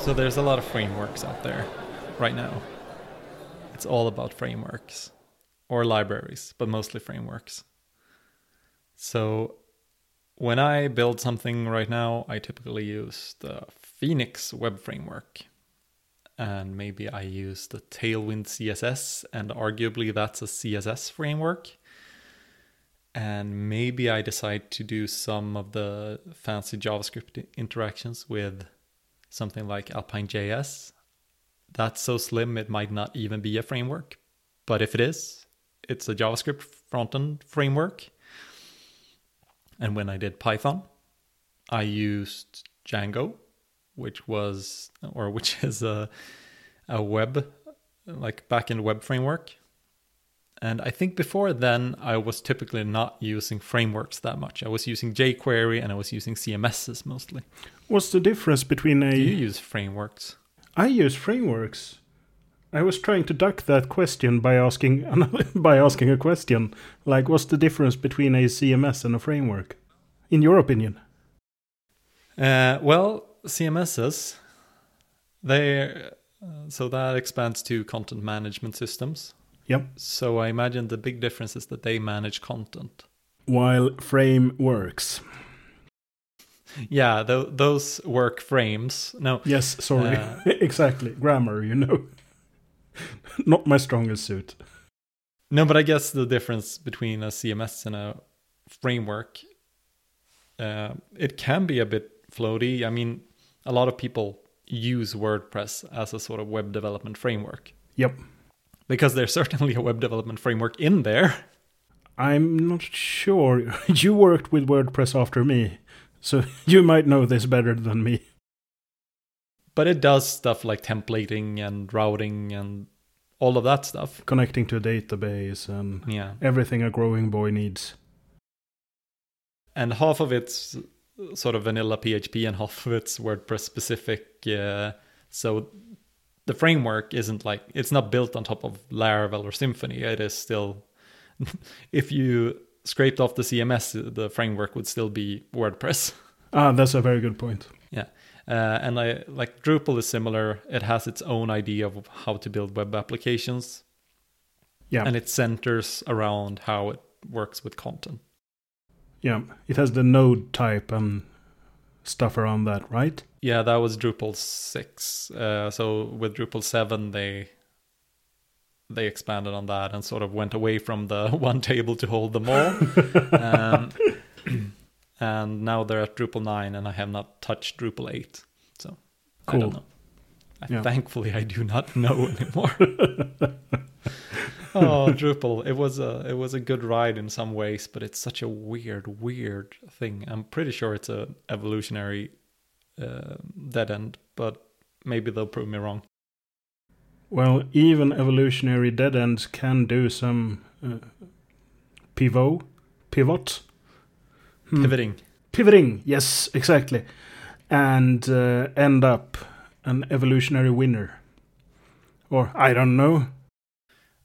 So there's a lot of frameworks out there right now. It's all about frameworks or libraries, but mostly frameworks. So when I build something right now, I typically use the Phoenix web framework. And maybe I use the Tailwind CSS, and arguably that's a CSS framework. And maybe I decide to do some of the fancy JavaScript interactions with something like Alpine.js. That's so slim, it might not even be a framework. But if it is, it's a JavaScript frontend framework. And when I did Python, I used Django, which was, or which is a, a web, like backend web framework. And I think before then, I was typically not using frameworks that much. I was using jQuery and I was using CMSs mostly. What's the difference between a. Do you use frameworks? I use frameworks. I was trying to duck that question by asking by asking a question like what's the difference between a CMS and a framework in your opinion? Uh, well, CMSs they uh, so that expands to content management systems. Yep. So I imagine the big difference is that they manage content. While frameworks. Yeah, th- those work frames. No. Yes, sorry. Uh, exactly. Grammar, you know. Not my strongest suit. No, but I guess the difference between a CMS and a framework, uh, it can be a bit floaty. I mean, a lot of people use WordPress as a sort of web development framework. Yep. Because there's certainly a web development framework in there. I'm not sure. You worked with WordPress after me, so you might know this better than me. But it does stuff like templating and routing and all of that stuff. Connecting to a database and yeah. everything a growing boy needs. And half of it's sort of vanilla PHP and half of it's WordPress specific. Uh, so the framework isn't like, it's not built on top of Laravel or Symfony. It is still, if you scraped off the CMS, the framework would still be WordPress. Ah, that's a very good point. Yeah. Uh, and I like Drupal is similar. It has its own idea of how to build web applications. Yeah. And it centers around how it works with content. Yeah. It has the node type and stuff around that, right? Yeah, that was Drupal 6. Uh, so with Drupal 7, they they expanded on that and sort of went away from the one table to hold them all. um, and now they're at Drupal 9 and I have not touched Drupal 8. So cool. I don't know. Yeah. Thankfully I do not know anymore. oh, Drupal. It was a it was a good ride in some ways, but it's such a weird weird thing. I'm pretty sure it's a evolutionary uh, dead end, but maybe they'll prove me wrong. Well, even evolutionary dead ends can do some uh, pivot, pivot, hmm. pivoting, pivoting. Yes, exactly, and uh, end up an evolutionary winner, or I don't know.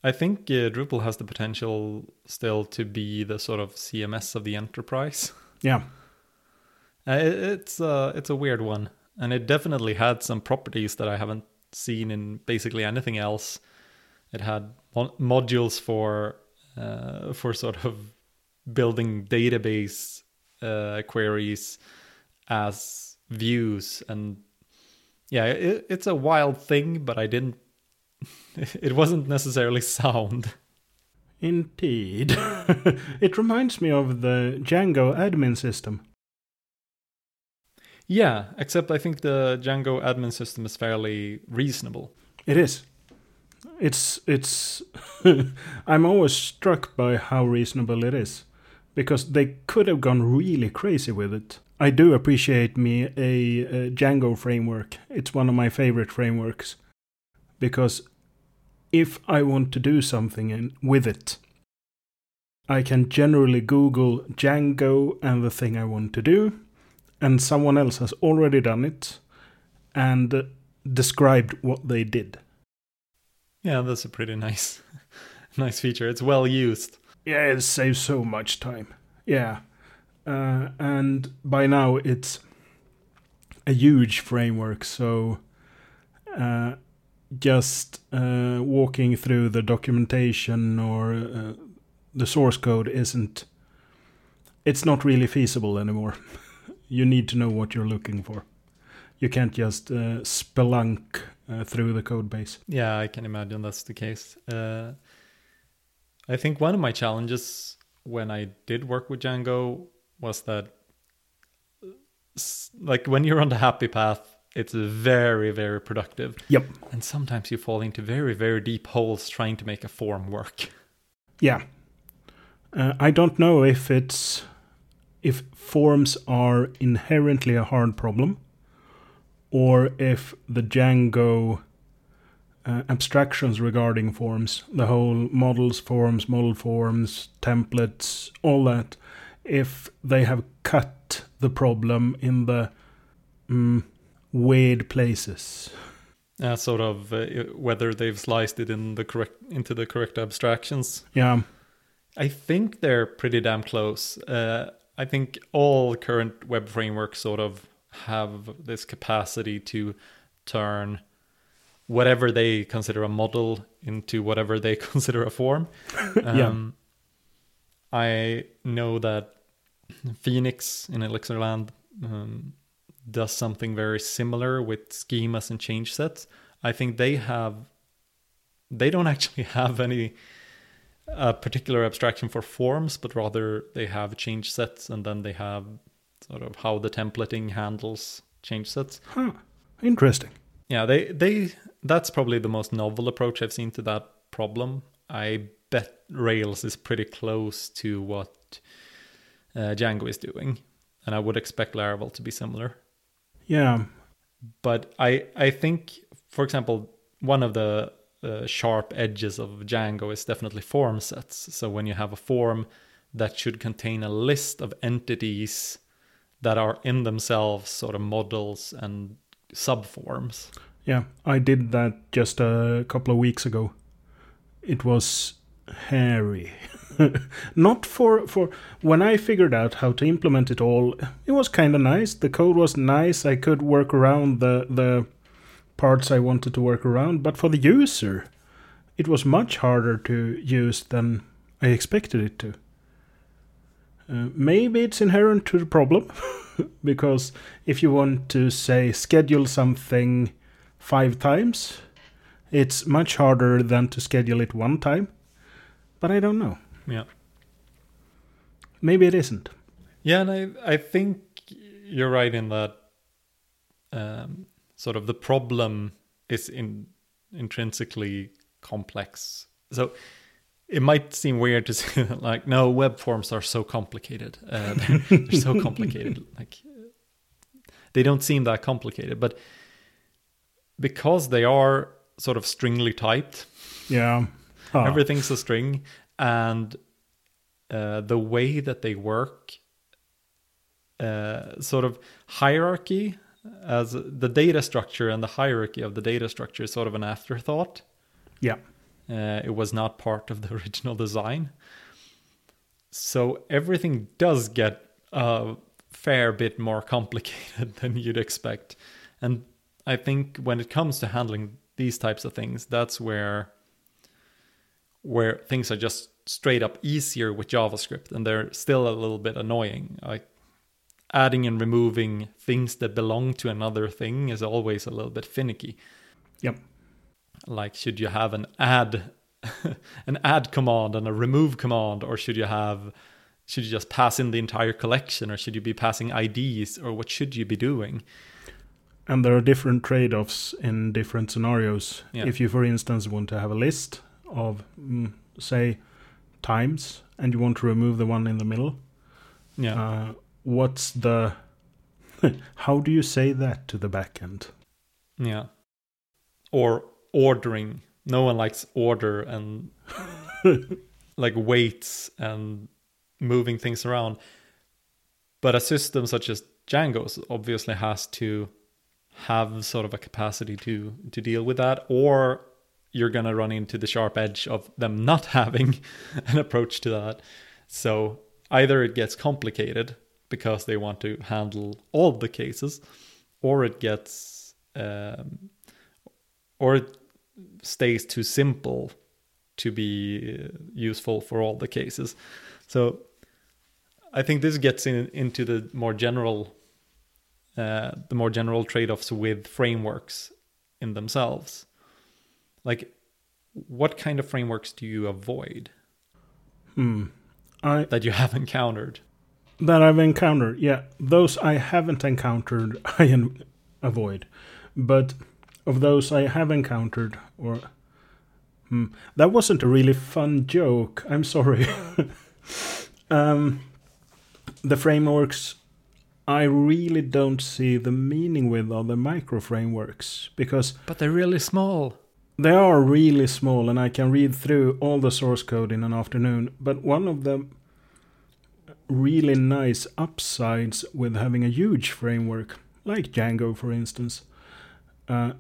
I think uh, Drupal has the potential still to be the sort of CMS of the enterprise. Yeah, uh, it, it's uh, it's a weird one, and it definitely had some properties that I haven't seen in basically anything else. It had modules for uh, for sort of building database uh, queries as views, and yeah, it, it's a wild thing. But I didn't. It wasn't necessarily sound. Indeed, it reminds me of the Django admin system. Yeah, except I think the Django admin system is fairly reasonable. It is. It's it's I'm always struck by how reasonable it is because they could have gone really crazy with it. I do appreciate me a, a Django framework. It's one of my favorite frameworks because if I want to do something in, with it, I can generally Google Django and the thing I want to do, and someone else has already done it and described what they did. Yeah, that's a pretty nice nice feature. It's well used. Yeah, it saves so much time. Yeah. Uh, and by now it's a huge framework, so uh, just uh, walking through the documentation or uh, the source code isn't. It's not really feasible anymore. you need to know what you're looking for. You can't just uh, spelunk uh, through the code base. Yeah, I can imagine that's the case. Uh, I think one of my challenges when I did work with Django was that, like, when you're on the happy path, it's very, very productive. Yep. And sometimes you fall into very, very deep holes trying to make a form work. Yeah. Uh, I don't know if it's if forms are inherently a hard problem or if the Django uh, abstractions regarding forms, the whole models, forms, model forms, templates, all that, if they have cut the problem in the mm, weird places. Uh, sort of uh, whether they've sliced it in the correct into the correct abstractions. Yeah. I think they're pretty damn close. Uh, I think all current web frameworks sort of have this capacity to turn whatever they consider a model into whatever they consider a form. Yeah. Um, I know that Phoenix in Elixirland um, does something very similar with schemas and change sets. I think they have, they don't actually have any a particular abstraction for forms, but rather they have change sets and then they have sort of how the templating handles change sets. Huh. Interesting. Yeah, they they that's probably the most novel approach I've seen to that problem. I bet Rails is pretty close to what uh, Django is doing, and I would expect Laravel to be similar. Yeah. But I I think, for example, one of the uh, sharp edges of Django is definitely form sets. So when you have a form that should contain a list of entities that are in themselves sort of models and subforms. Yeah, I did that just a couple of weeks ago. It was hairy. Not for for when I figured out how to implement it all, it was kind of nice. The code was nice. I could work around the the parts I wanted to work around, but for the user, it was much harder to use than I expected it to. Uh, maybe it's inherent to the problem because if you want to say schedule something five times, it's much harder than to schedule it one time. But I don't know. Yeah. Maybe it isn't. Yeah, and I, I think you're right in that um, sort of the problem is in intrinsically complex. So it might seem weird to say that, like, no, web forms are so complicated. Uh, they're, they're so complicated. Like, they don't seem that complicated, but because they are sort of stringly typed, Yeah. Huh. everything's a string, and uh, the way that they work, uh, sort of hierarchy, as the data structure and the hierarchy of the data structure is sort of an afterthought. Yeah. Uh, it was not part of the original design. So everything does get a fair bit more complicated than you'd expect. And I think when it comes to handling these types of things, that's where where things are just straight up easier with JavaScript and they're still a little bit annoying. Like adding and removing things that belong to another thing is always a little bit finicky Yep. like should you have an add an add command and a remove command or should you have should you just pass in the entire collection or should you be passing IDs or what should you be doing And there are different trade offs in different scenarios. Yeah. If you, for instance, want to have a list of, mm, say, times and you want to remove the one in the middle, yeah uh, what's the. How do you say that to the backend? yeah or ordering no one likes order and like weights and moving things around but a system such as Django's obviously has to have sort of a capacity to to deal with that or you're going to run into the sharp edge of them not having an approach to that so either it gets complicated because they want to handle all the cases or it gets um, or it stays too simple to be uh, useful for all the cases. So I think this gets in, into the more general uh, the more general trade-offs with frameworks in themselves. Like what kind of frameworks do you avoid Hmm. I that you have encountered? That I've encountered, yeah, those I haven't encountered, I avoid. But of those I have encountered, or hmm, that wasn't a really fun joke. I'm sorry. um, the frameworks I really don't see the meaning with are the micro frameworks because But they're really small. they are really small and I can read through all the source code in an afternoon. But one of the really nice upsides with having a huge framework, like Django for instance, uh,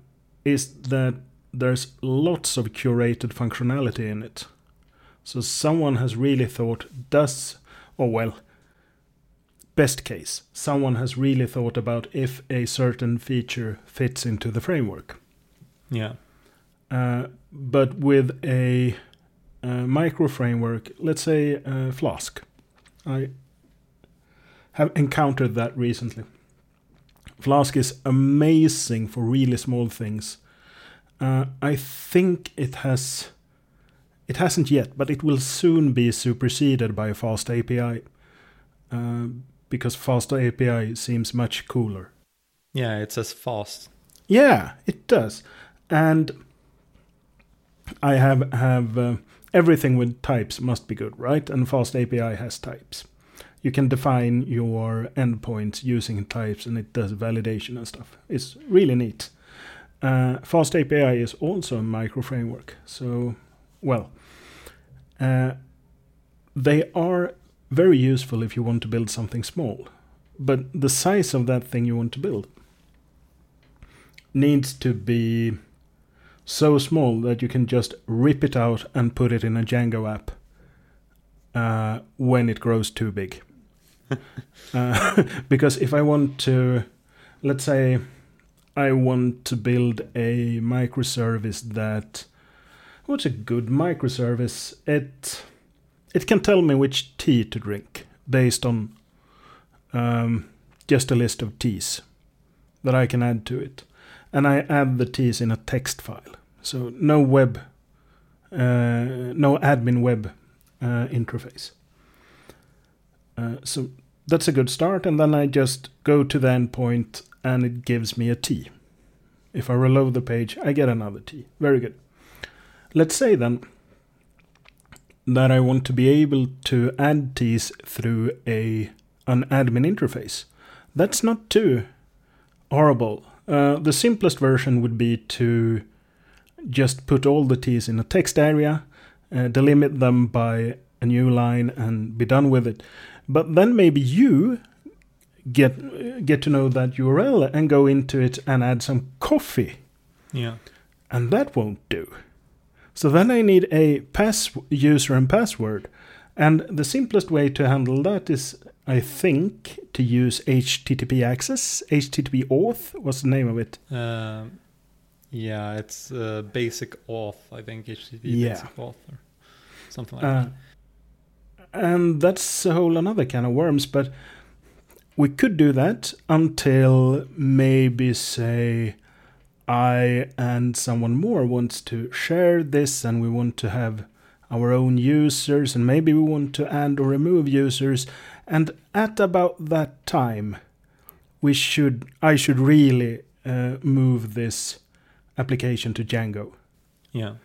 is that there's lots of curated functionality in it. So someone has really thought, does, or well, best case, someone has really thought about if a certain feature fits into the framework. Yeah. Uh, but with a, uh micro framework, let's say uh, Flask. I have encountered that recently. Flask is amazing for really small things. Uh, I think it has, it hasn't yet, but it will soon be superseded by Fast API, uh, because Fast API seems much cooler. Yeah, it says fast. Yeah, it does. And I have have uh, everything with types must be good, right? And Fast API has types. You can define your endpoints using types, and it does validation and stuff. It's really neat. Uh, Fast API is also a micro framework, so well, uh, they are very useful if you want to build something small. But the size of that thing you want to build needs to be so small that you can just rip it out and put it in a Django app uh, when it grows too big. uh, because if I want to, let's say, I want to build a microservice that, what's a good microservice? It it can tell me which tea to drink based on um, just a list of teas that I can add to it and I add the teas in a text file. So no web, uh, no admin web uh, interface. Uh, so that's a good start, and then I just go to the endpoint and it gives me a T. If I reload the page, I get another T. Very good. Let's say then that I want to be able to add T's through a an admin interface. That's not too horrible. Uh, the simplest version would be to just put all the T's in a text area, uh, delimit them by a new line, and be done with it. But then maybe you get get to know that URL and go into it and add some coffee, Yeah. and that won't do. So then I need a pass user and password, and the simplest way to handle that is, I think, to use HTTP access, HTTP auth. What's the name of it? Um, yeah, it's uh, basic auth, I think HTTP Yeah. basic auth or something like Uh, that. and that's a whole another can of worms, but we could do that until maybe say I and someone more wants to share this and we want to have our own users and maybe we want to add or remove users and at about that time we should I should really uh, move this application to Django Yeah.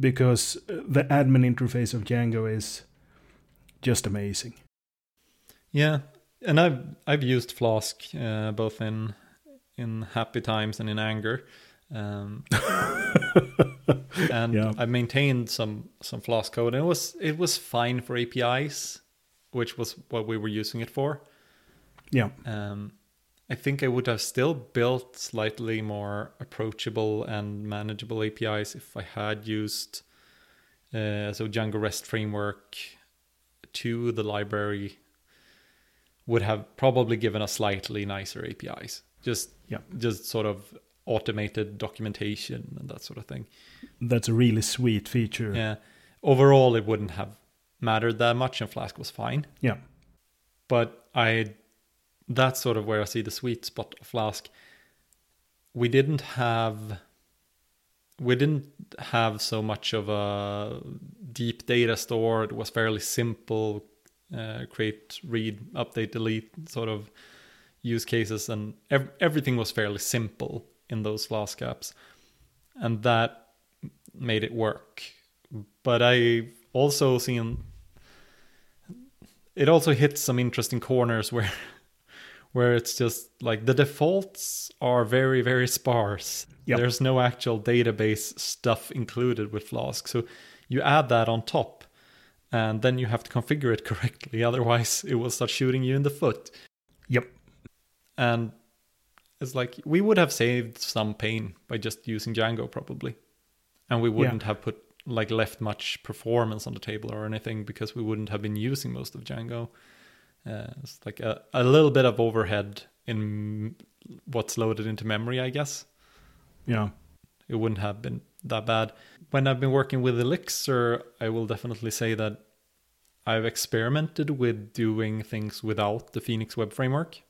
because uh, the admin interface of Django is just amazing. Yeah, and I've I've used Flask uh, both in in happy times and in anger, um, and Yeah. I maintained some some Flask code, and it was it was fine for APIs, which was what we were using it for. Yeah. Um, I think I would have still built slightly more approachable and manageable APIs if I had used uh, so Django REST framework to the library would have probably given us slightly nicer APIs. Just Yeah. just sort of automated documentation and that sort of thing. That's a really sweet feature. Yeah. Overall, it wouldn't have mattered that much, and Flask was fine. Yeah. But I, that's sort of where I see the sweet spot of Flask. We didn't have, we didn't have so much of a deep data store. It was fairly simple, uh, create, read, update, delete sort of use cases, and ev- everything was fairly simple in those Flask apps, and that made it work. But I also seen it also hits some interesting corners where where it's just like the defaults are very very sparse. Yep. There's no actual database stuff included with Flask, so you add that on top, and then you have to configure it correctly. Otherwise, it will start shooting you in the foot. Yep. And it's like we would have saved some pain by just using Django probably, and we wouldn't have put like left much performance on the table or anything because we wouldn't have been using most of Django. Uh, it's like a, a little bit of overhead in what's loaded into memory, I guess. Yeah. It wouldn't have been that bad. When I've been working with Elixir, I will definitely say that I've experimented with doing things without the Phoenix web framework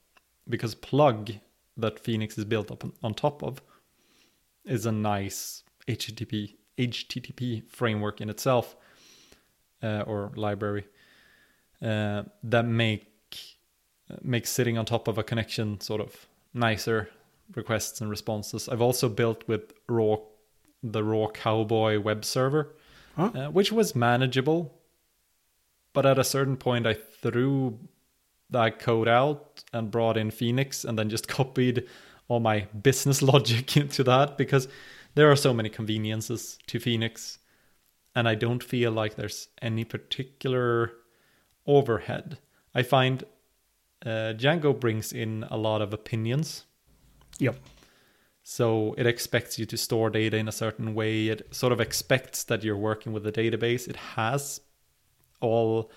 because plug that Phoenix is built up on top of is a nice HTTP HTTP framework in itself uh, or library uh, that make makes sitting on top of a connection sort of nicer requests and responses. I've also built with raw the raw cowboy web server, Huh? uh, which was manageable, but at a certain point I threw that code out and brought in Phoenix and then just copied all my business logic into that because there are so many conveniences to Phoenix and I don't feel like there's any particular overhead. I find uh, Django brings in a lot of opinions. Yep. So it expects you to store data in a certain way. It sort of expects that you're working with a database. It has all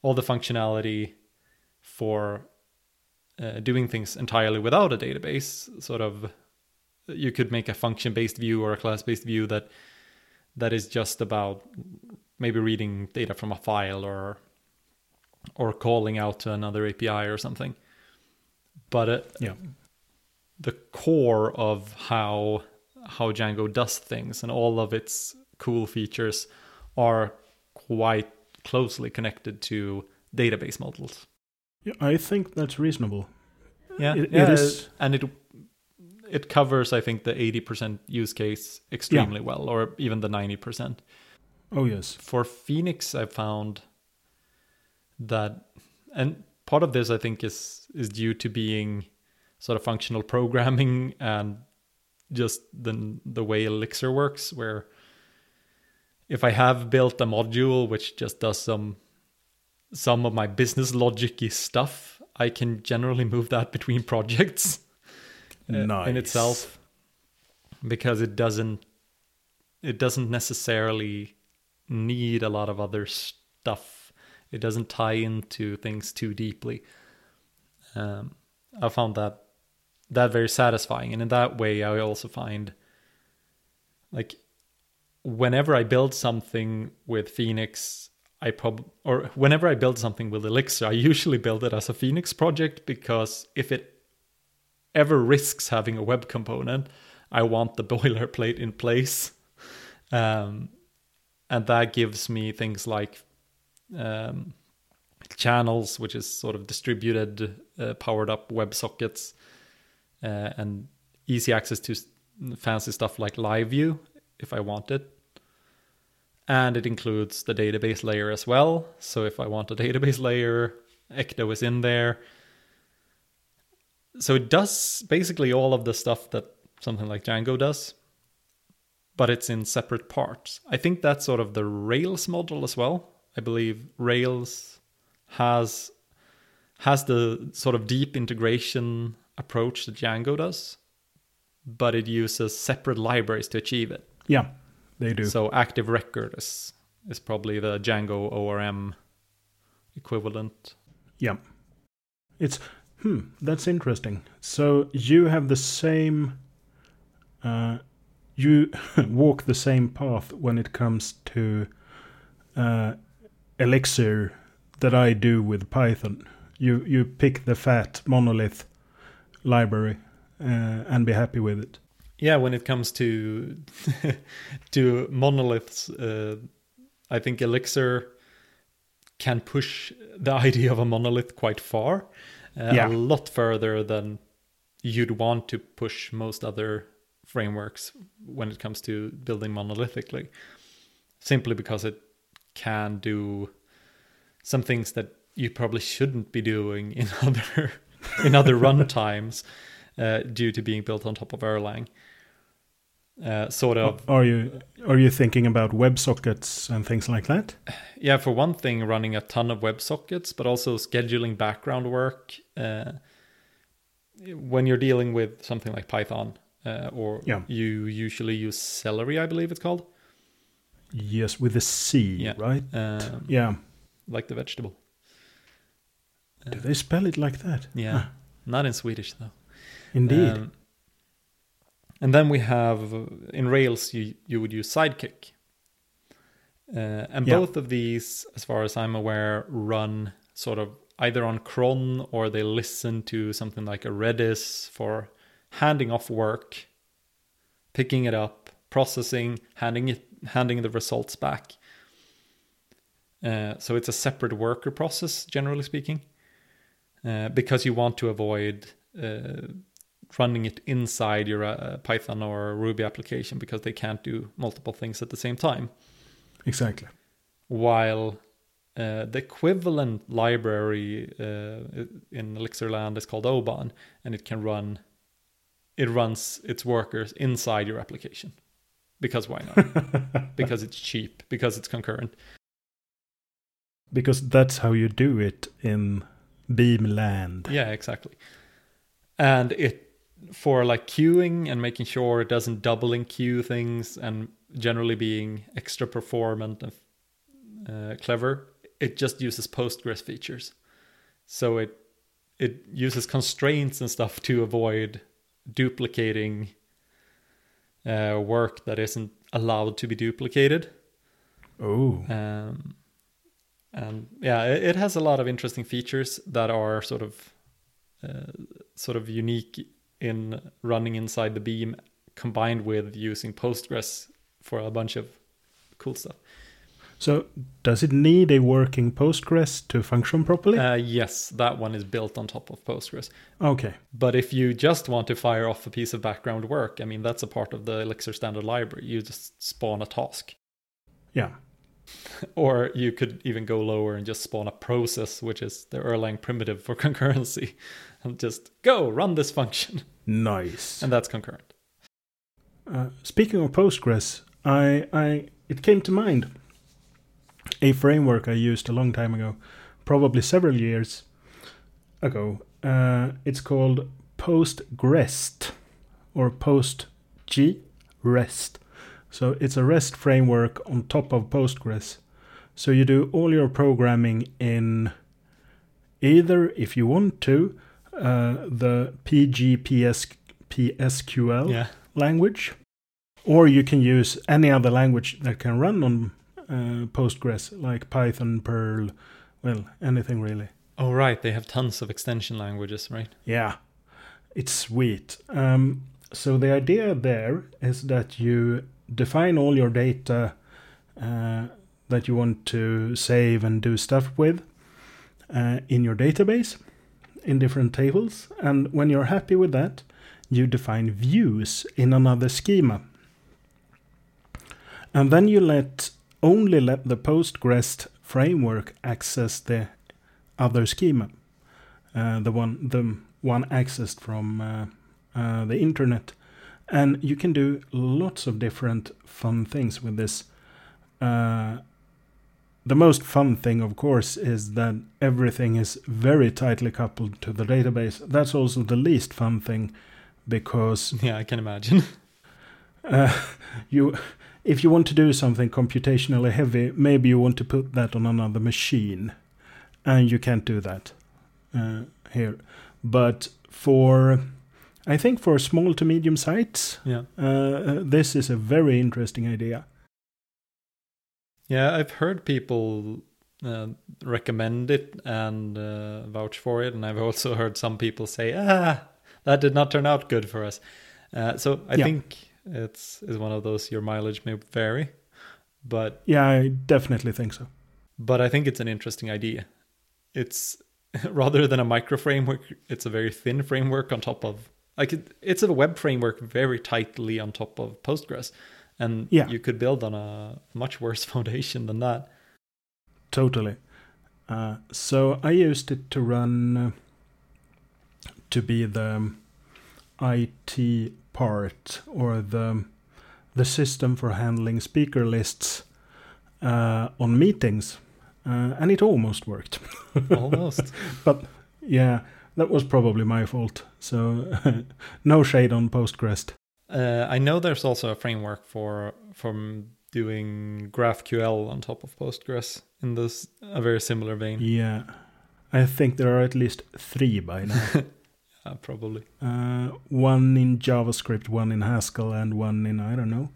all the functionality for uh, doing things entirely without a database. Sort of, you could make a function-based view or a class-based view that that is just about maybe reading data from a file or or calling out to another API or something. But it, Yeah. the core of how how Django does things and all of its cool features are quite closely connected to database models. Yeah, I think that's reasonable. Yeah, It- it yeah, is- and it it covers I think the 80% use case extremely well or even the 90%. Oh yes. For Phoenix I found that and part of this I think is is due to being sort of functional programming and just the the way Elixir works where if I have built a module which just does some some of my business logicy stuff, I can generally move that between projects uh, nice. in itself because it doesn't it doesn't necessarily need a lot of other stuff. It doesn't tie into things too deeply. Um, I found that that very satisfying, and in that way, I also find like whenever I build something with Phoenix, I prob or whenever I build something with Elixir, I usually build it as a Phoenix project because if it ever risks having a web component, I want the boilerplate in place. Um, and that gives me things like um, channels, which is sort of distributed, uh, powered up WebSockets, uh, and easy access to fancy stuff like Live View if I want it. And it includes the database layer as well. So if I want a database layer, Ecto is in there. So it does basically all of the stuff that something like Django does, but it's in separate parts. I think that's sort of the Rails model as well. I believe Rails has has the sort of deep integration approach that Django does, but it uses separate libraries to achieve it. Yeah, they do. So Active Record is is probably the Django ORM equivalent. Yeah. It's hmm, that's interesting. So you have the same uh, you walk the same path when it comes to uh, Elixir that I do with Python. You you pick the fat monolith library uh, and be happy with it. Yeah, when it comes to to monoliths, uh, I think Elixir can push the idea of a monolith quite far, uh, Yeah. a lot further than you'd want to push most other frameworks when it comes to building monolithically. Simply because it can do some things that you probably shouldn't be doing in other in other runtimes uh, due to being built on top of Erlang. Uh, sort of Are you are you thinking about WebSockets and things like that? yeah for one thing running a ton of websockets but also scheduling background work uh, when you're dealing with something like python uh, or Yeah. you usually use celery i believe it's called Yes, with a C, Yeah. right? um, Yeah. like the vegetable Do they spell it like that? yeah Ah, not in swedish though indeed. Um, and then we have in Rails you you would use Sidekiq, uh, and Yeah. both of these, as far as I'm aware, run sort of either on cron or they listen to something like a Redis for handing off work, picking it up, processing, handing it, handing the results back. Uh, so it's a separate worker process, generally speaking, uh, because you want to avoid uh, running it inside your uh, Python or Ruby application because they can't do multiple things at the same time. exactly. While uh, the equivalent library uh, in Elixirland is called Oban, and it can run, it runs its workers inside your application. Because why not? because it's cheap. Because it's concurrent. Because that's how you do it in Beamland. Yeah, exactly. And it for like queuing and making sure it doesn't double in queue things and generally being extra performant and uh, clever, it just uses Postgres features. So it it uses constraints and stuff to avoid duplicating uh, work that isn't allowed to be duplicated. Oh, Um, and yeah, it, it has a lot of interesting features that are sort of uh, sort of unique in running inside the beam, combined with using Postgres for a bunch of cool stuff. so does it need a working Postgres to function properly? Uh, yes, that one is built on top of Postgres. okay. But if you just want to fire off a piece of background work, I mean, that's a part of the Elixir standard library. You just spawn a task. Yeah. Or you could even go lower and just spawn a process, which is the Erlang primitive for concurrency, and just go run this function. Nice. And that's concurrent. Uh, speaking of Postgres, I, I it came to mind a framework I used a long time ago, probably several years ago. Uh, it's called PostGREST or PostG REST. So it's a REST framework on top of Postgres. So you do all your programming in either, if you want to, uh, the PGPS PSQL Yeah. language, or you can use any other language that can run on uh, Postgres, like Python, Perl, well, anything really. Oh, right. They have tons of extension languages, right? Yeah, it's sweet. Um, so the idea there is that you define all your data uh, that you want to save and do stuff with uh, in your database in different tables, and when you're happy with that, you define views in another schema. And then you let only let the Postgres framework access the other schema, uh, the one the one accessed from uh, uh, the internet, and you can do lots of different fun things with this. Uh, the most fun thing, of course, is that everything is very tightly coupled to the database. That's also the least fun thing, because Yeah, I can imagine. uh, you if you want to do something computationally heavy maybe you want to put that on another machine and you can't do that uh, here but for I think for small to medium sites, Yeah. uh, this is a very interesting idea. Yeah, I've heard people uh, recommend it and uh, vouch for it, and I've also heard some people say, "Ah, that did not turn out good for us." Uh, so I Yeah. think it's is one of those your mileage may vary, but Yeah, I definitely think so. but I think it's an interesting idea. It's rather than a micro framework, it's a very thin framework on top of like it, it's a web framework very tightly on top of Postgres, and Yeah. you could build on a much worse foundation than that. Totally. Uh, so I used it to run uh, to be the IT part or the the system for handling speaker lists uh, on meetings, uh, and it almost worked. Almost. But yeah, that was probably my fault. So no shade on Postgres. Uh, I know there's also a framework for from doing GraphQL on top of Postgres in this a very similar vein. Yeah, I think there are at least three by now. Uh, probably. Uh, one in JavaScript, one in Haskell, and one in I don't know.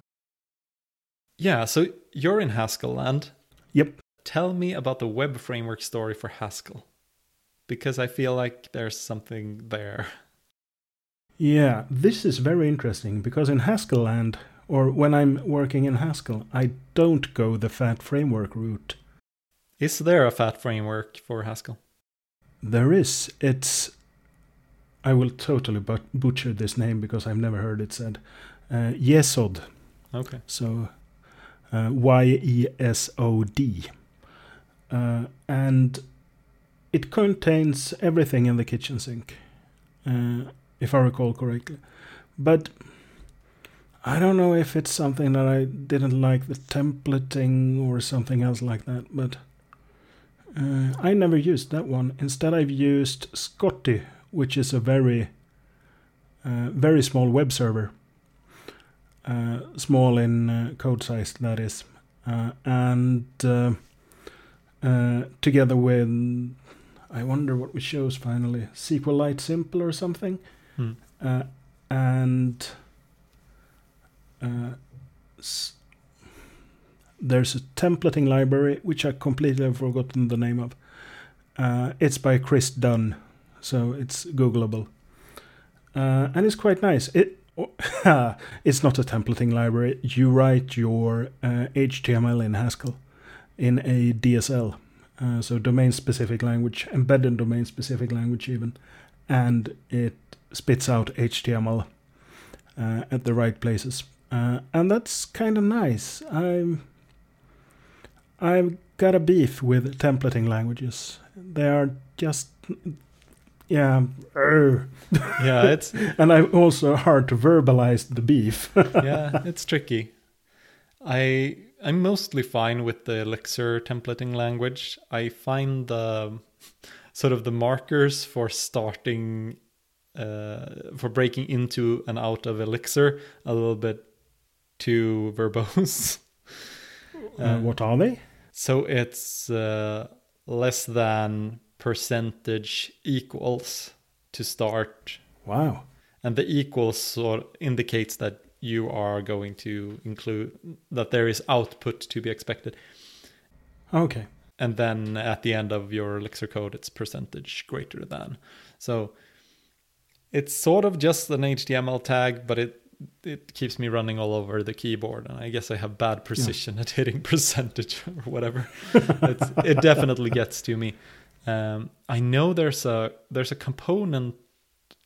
Yeah, so you're in Haskell land. Yep. Tell me about the web framework story for Haskell. Because I feel like there's something there. Yeah, this is very interesting because in Haskell land, or when I'm working in Haskell, I don't go the fat framework route. Is there a fat framework for Haskell? There is. It's. I will totally but- butcher this name because I've never heard it said. Uh, Yesod. Okay. So uh, Y E S O D. Uh, and it contains everything in the kitchen sink, uh, if I recall correctly. But I don't know if it's something that I didn't like the templating or something else like that, but uh, I never used that one. Instead, I've used Scotty, which is a very, uh, very small web server uh, small in uh, code size that is uh, and uh, together with I wonder what we chose finally SQLite simple or something Hmm. uh, and uh, s- there's a templating library which I completely have forgotten the name of uh, it's by Chris Done so it's googleable uh, and it's quite nice it it's not a templating library. You write your uh, HTML in Haskell in a DSL, uh, so domain specific language, embedded domain specific language, even, and it spits out HTML uh, at the right places. Uh, and that's kind of nice. I'm, I've got a beef with templating languages. They are just, yeah. Yeah, it's and I'm also hard to verbalize the beef. yeah, it's tricky. I I'm mostly fine with the Elixir templating language. I find the sort of the markers for starting uh, for breaking into and out of Elixir a little bit too verbose. Uh, what are they? So it's uh, less than percentage equals to start Wow. and the equals sort of indicates that you are going to include that there is output to be expected Okay. and then at the end of your elixir code it's percentage greater than so it's sort of just an html tag but it it keeps me running all over the keyboard and i guess i have bad precision at hitting percentage or whatever it's, it definitely gets to me um, i know there's a there's a component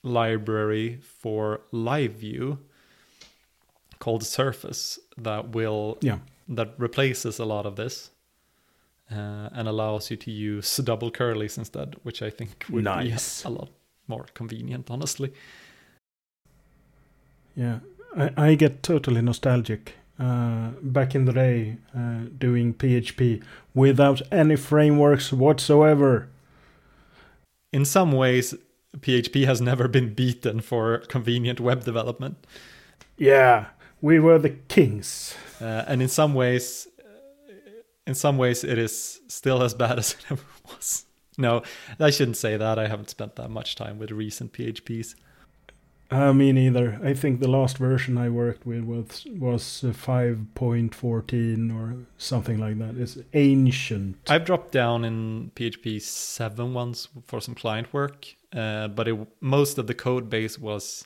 library for live view called surface that will Yeah. that replaces a lot of this uh, and allows you to use double curlies instead, which I think would be Nice. be a lot more convenient, honestly. Yeah. I, I get totally nostalgic. Uh, back in the day, uh, doing PHP without any frameworks whatsoever. In some ways, PHP has never been beaten for convenient web development, Yeah. We were the kings. uh, and in some ways, uh, in some ways, it is still as bad as it ever was. No, I shouldn't say that. I haven't spent that much time with recent PHPs. Uh, me neither. I think the last version I worked with was was uh, 5.14 or something like that. It's ancient. I've dropped down in PHP 7 once for some client work, uh, but it, most of the code base was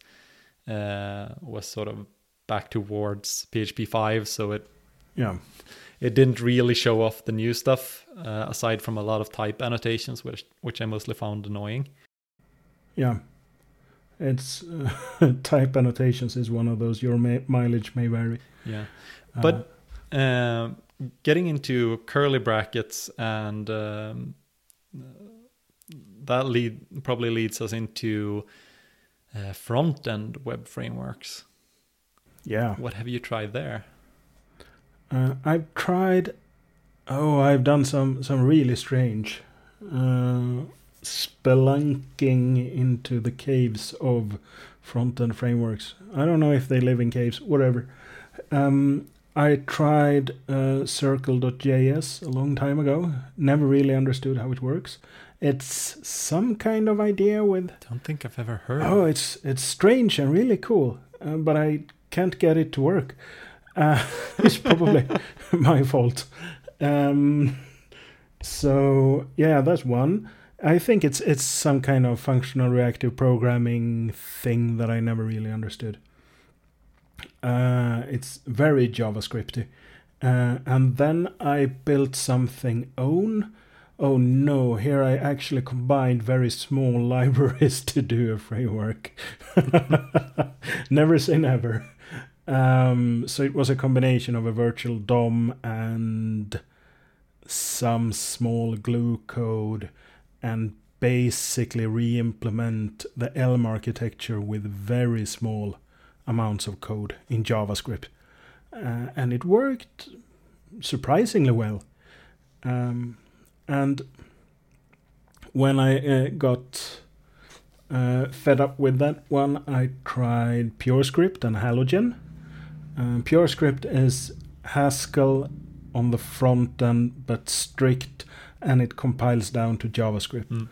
uh, was sort of back towards PHP 5, so it Yeah. It didn't really show off the new stuff uh, aside from a lot of type annotations, which which I mostly found annoying. Yeah. It's uh, type annotations is one of those your ma- mileage may vary. Yeah, Uh, but um, getting into curly brackets and um, that lead probably leads us into uh, front end web frameworks. yeah. What have you tried there? Uh, I've tried. Oh, I've done some some really strange uh, spelunking into the caves of front end frameworks. I don't know if they live in caves, whatever. Um, I tried uh, Cycle.js a long time ago. Never really understood how it works. It's some kind of idea with Don't think I've ever heard. Oh, it's it's strange and really cool, uh, but I can't get it to work. Uh, it's probably my fault. Um, so yeah, that's one. I think it's it's some kind of functional reactive programming thing that I never really understood. Uh, it's very JavaScripty, uh, and then I built something own. Oh no, here I actually combined very small libraries to do a framework. never say never. Um, so it was a combination of a virtual DOM and some small glue code and basically re-implement the Elm architecture with very small amounts of code in JavaScript. Uh, and it worked surprisingly well. Um, and when I uh, got uh, fed up with that one, I tried PureScript and Halogen. Um, PureScript is Haskell on the front end, but strict, and it compiles down to JavaScript. Mm.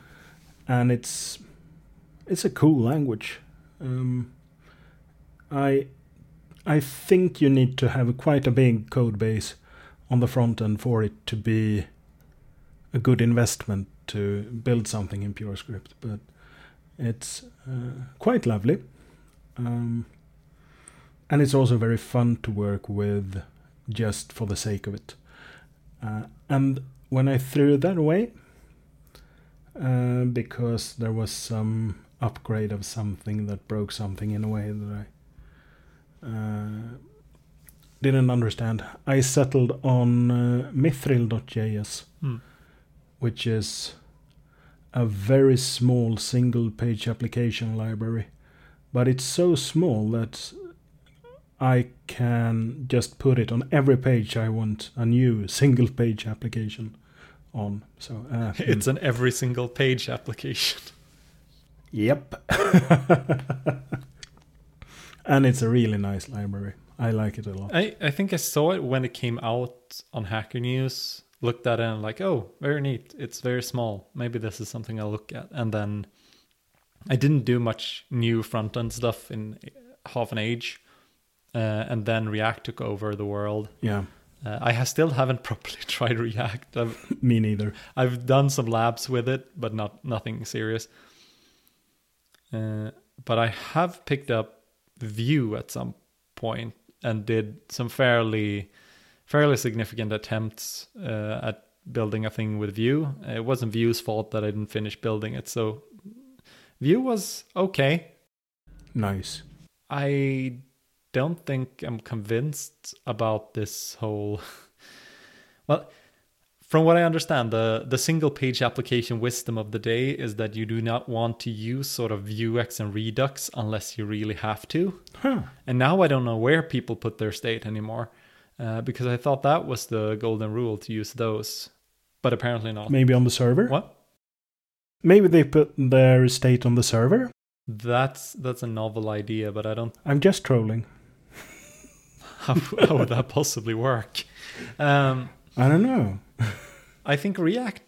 And it's it's a cool language. Um, I I think you need to have quite a big code base on the front end for it to be a good investment to build something in PureScript, but it's uh, quite lovely. Um, and it's also very fun to work with just for the sake of it. Uh, and when I threw that away, uh, because there was some upgrade of something that broke something in a way that I uh, didn't understand, I settled on uh, Mithril.js Hmm. which is a very small single page application library. But it's so small that I can just put it on every page I want a new single page application on. So uh, It's an every single page application. yep. and it's a really nice library. I like it a lot. I, I think I saw it when it came out on Hacker News. Looked at it and like, oh, very neat. It's very small. Maybe this is something I'll look at. And then I didn't do much new front end stuff in half an age. Uh, and then React took over the world. Yeah, Uh, I still haven't properly tried React. I've me neither. I've done some labs with it, but not nothing serious. Uh, but I have picked up Vue at some point and did some fairly fairly significant attempts uh, at building a thing with Vue. It wasn't Vue's fault that I didn't finish building it, so Vue was okay. Nice. I don't think I'm convinced about this whole. well, from what I understand, the the single page application wisdom of the day is that you do not want to use sort of Vuex and Redux unless you really have to. Huh. And now I don't know where people put their state anymore, uh, because I thought that was the golden rule to use those, but apparently not. Maybe on the server? What? Maybe they put their state on the server? That's that's a novel idea, but I don't. I'm just trolling. How, how would that possibly work? Um, I don't know. I think React.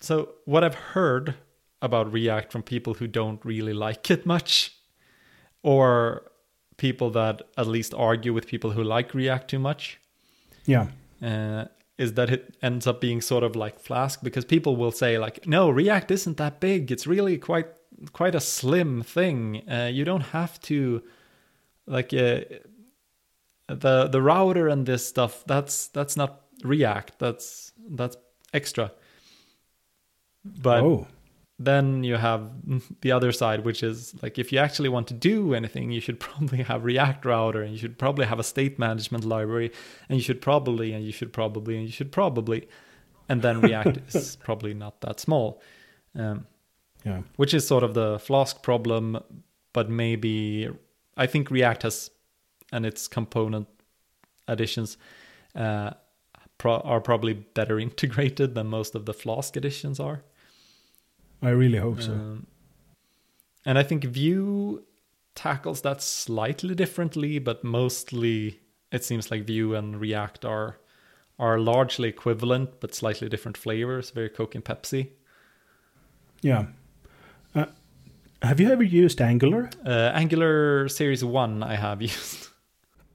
So what I've heard about React from people who don't really like it much, or people that at least argue with people who like React too much. Yeah. Uh, is that it ends up being sort of like Flask because people will say like, no, React isn't that big. It's really quite quite a slim thing. Uh, you don't have to like uh, the the router and this stuff. That's that's not React. That's that's extra. But oh. then you have the other side, which is like if you actually want to do anything, you should probably have React router and you should probably have a state management library and you should probably and you should probably and you should probably and then React is probably not that small. Um, Yeah. which is sort of the Flask problem, but maybe I think React has and its component additions uh, pro- are probably better integrated than most of the Flask editions are. I really hope so. Um, and I think Vue tackles that slightly differently, but mostly it seems like Vue and React are are largely equivalent, but slightly different flavors, very Coke and Pepsi. yeah. Uh, have you ever used Angular? Uh, Angular Series One, I have used.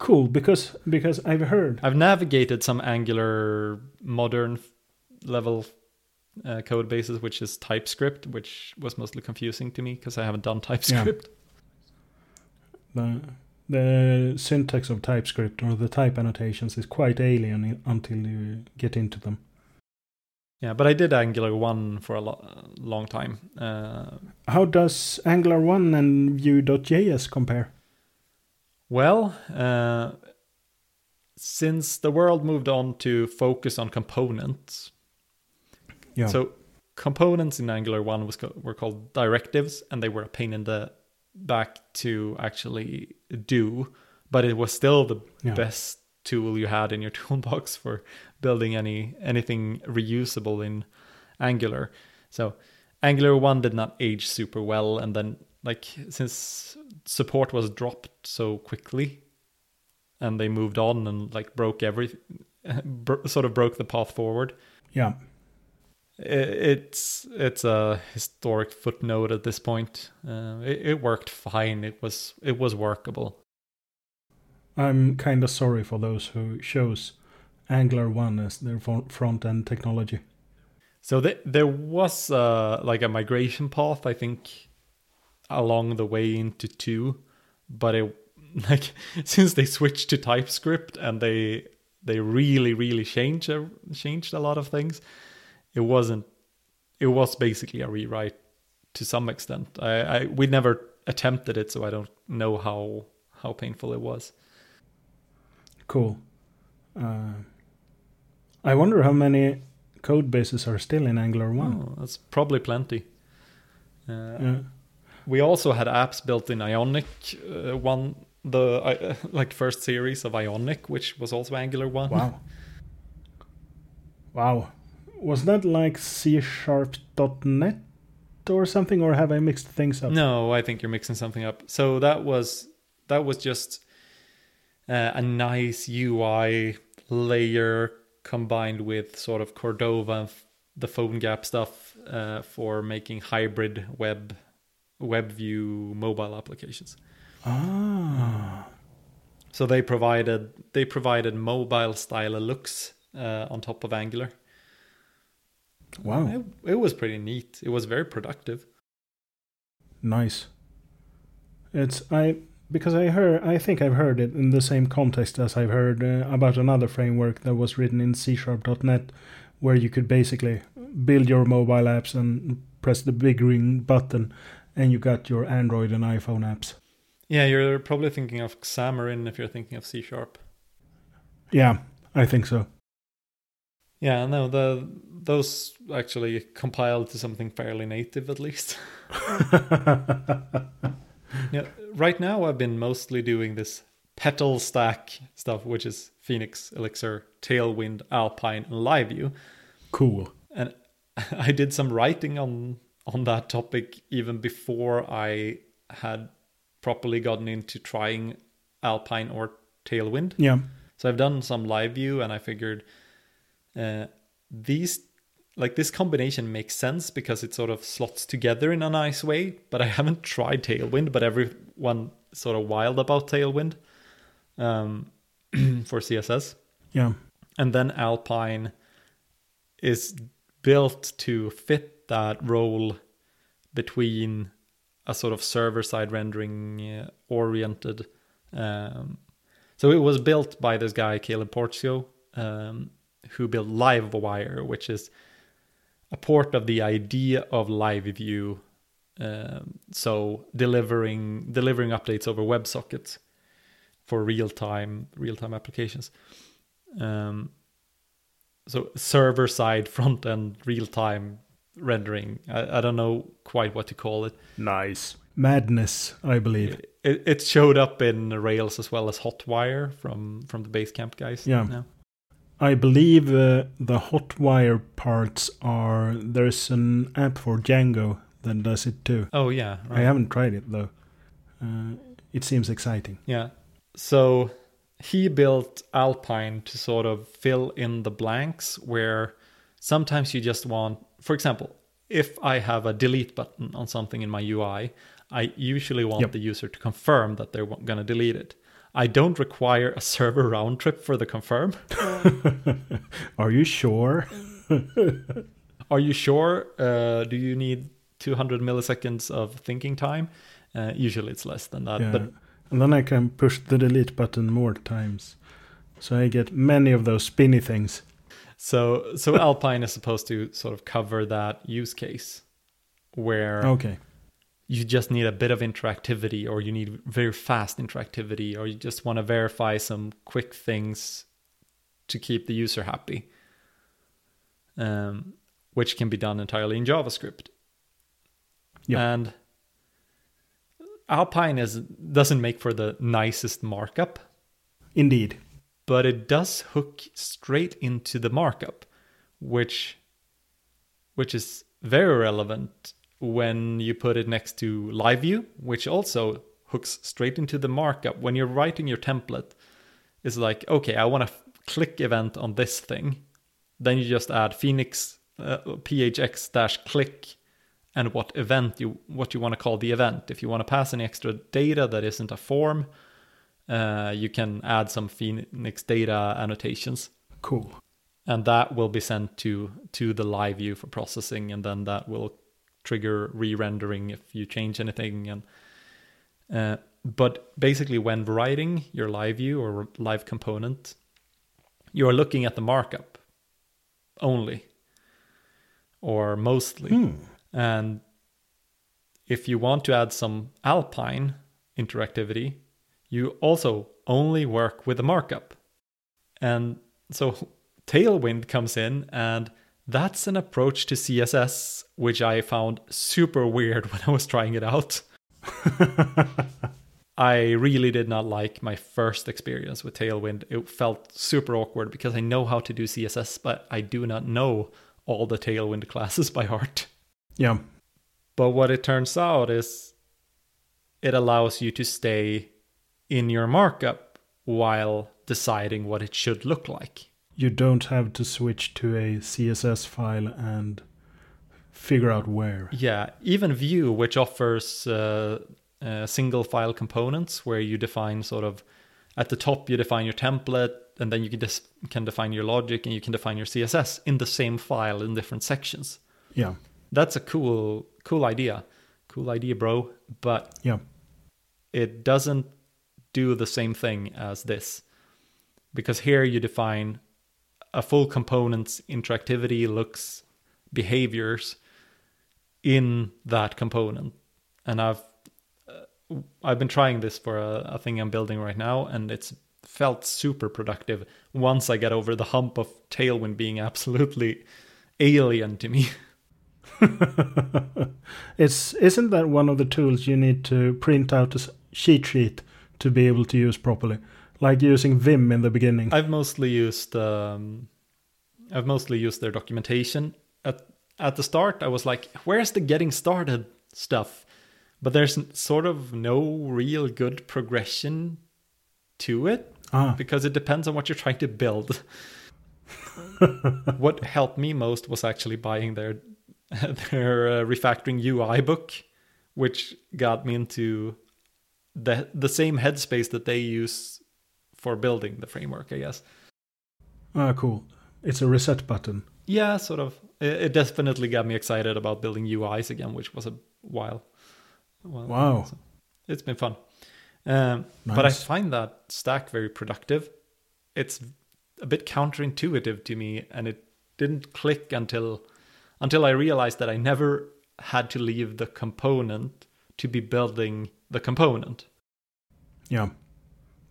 Cool, because because I've heard. I've navigated some Angular modern level uh, code bases, which is TypeScript, which was mostly confusing to me because I haven't done TypeScript. the the syntax of TypeScript or the type annotations is quite alien until you get into them. Yeah, but I did Angular 1 for a lo- long time. Uh, How does Angular 1 and Vue.js compare? Well, uh, since the world moved on to focus on components, Yeah. so components in Angular 1 was co- were called directives, and they were a pain in the back to actually do, but it was still the Yeah. best tool you had in your toolbox for building any anything reusable in Angular. So Angular 1 did not age super well and then like since support was dropped so quickly and they moved on and like broke every bro- sort of broke the path forward. yeah. It's it's a historic footnote at this point. Uh, it, it worked fine. It was it was workable. I'm kind of sorry for those who chose Angular 1 as their front end technology. So th- there was uh, like a migration path, I think, along the way into two, but it like since they switched to TypeScript and they they really really changed a, changed a lot of things, it wasn't. It was basically a rewrite to some extent. I, I we never attempted it, so I don't know how how painful it was. Cool. Uh, I wonder how many code bases are still in Angular 1. Oh, that's probably plenty. Uh, Yeah. We also had apps built in Ionic. Uh, one the uh, like first series of Ionic, which was also Angular one. Wow. wow. Was that like C sharp .net or something, or have I mixed things up? No, I think you're mixing something up. So that was that was just uh, a nice UI layer combined with sort of Cordova, and the PhoneGap stuff uh, for making hybrid web web view mobile applications. Ah. So they provided they provided mobile style looks uh, on top of Angular. Wow. It, it was pretty neat. It was very productive. Nice. It's I because I heard I think I've heard it in the same context as I've heard uh, about another framework that was written in C sharp.net where you could basically build your mobile apps and press the big green button and you got your Android and iPhone apps. Yeah, you're probably thinking of Xamarin if you're thinking of C sharp. Yeah, I think so. Yeah, no, the those actually compiled to something fairly native at least. yeah, right now I've been mostly doing this petal stack stuff, which is Phoenix, Elixir, Tailwind, Alpine, and LiveView. cool. and I did some writing on on that topic even before I had properly gotten into trying Alpine or Tailwind. Yeah. So I've done some live view, and I figured uh, these like this combination makes sense because it sort of slots together in a nice way. But I haven't tried Tailwind, but everyone sort of wild about Tailwind um, for CSS. Yeah. And then Alpine is built to fit that role between a sort of server side rendering uh, oriented. Um, so it was built by this guy, Caleb Porzio, um, who built Livewire, which is a port of the idea of live view. Um, so delivering delivering updates over WebSockets for real time real time applications. Um, so server side front end real time rendering. I, I, don't know quite what to call it. Nice madness, I believe. It, it showed up in Rails as well as Hotwire from from the Basecamp guys. Yeah. Now. I believe uh, the Hotwire parts are there's an app for Django that does it too. Oh yeah, right. I haven't tried it though. Uh, it seems exciting. Yeah. So he built Alpine to sort of fill in the blanks where sometimes you just want, for example, if I have a delete button on something in my UI, I usually want yep. the user to confirm that they're going to delete it. I don't require a server round trip for the confirm. Are you sure? Are you sure? Uh, do you need 200 milliseconds of thinking time? Uh, usually it's less than that. Yeah. But and then I can push the delete button more times. So I get many of those spinny things. So so Alpine is supposed to sort of cover that use case where okay. you just need a bit of interactivity or you need very fast interactivity or you just want to verify some quick things to keep the user happy um, which can be done entirely in javascript. Yep. and alpine is doesn't make for the nicest markup. Indeed but it does hook straight into the markup which which is very relevant when you put it next to live view, which also hooks straight into the markup. When you're writing your template, it's like, okay, I want to click event on this thing. Then you just add Phoenix uh, phx dash click and what event you what you want to call the event. If you want to pass any extra data that isn't a form, uh, you can add some Phoenix data annotations. Cool. And that will be sent to to the live view for processing, and then that will trigger re-rendering if you change anything and uh, but basically when writing your live view or live component you are looking at the markup only or mostly hmm. and if you want to add some alpine interactivity you also only work with the markup and so tailwind comes in and that's an approach to CSS which I found super weird when I was trying it out. I really did not like my first experience with Tailwind. It felt super awkward because I know how to do CSS, but I do not know all the Tailwind classes by heart. Yeah. But what it turns out is it allows you to stay in your markup while deciding what it should look like. You don't have to switch to a CSS file and figure out where. Yeah, even Vue, which offers uh, uh, single file components where you define sort of at the top you define your template and then you can, dis- can define your logic and you can define your css in the same file in different sections. Yeah. That's a cool cool idea. Cool idea bro but yeah. it doesn't do the same thing as this. Because here you define a full component's interactivity looks behaviors in that component. And i've uh, i've been trying this for a, a, thing i'm building right now and it's felt super productive once i get over the hump of tailwind being absolutely alien to me. It's isn't that one of the tools you need to print out a sheet sheet to be able to use properly like using Vim in the beginning. I've mostly used um, I've mostly used their documentation. At at the start, I was like, "Where's the getting started stuff?" But there's sort of no real good progression to it ah. because it depends on what you're trying to build. what helped me most was actually buying their their uh, refactoring UI book, which got me into the the same headspace that they use for building the framework, I guess. Ah, cool. It's a reset button. Yeah, sort of. It, it definitely got me excited about building UIs again, which was a while. while Wow. so it's been fun. Um, But I find that stack very productive. It's a bit counterintuitive to me, and it didn't click until until I realized that I never had to leave the component to be building the component. Yeah.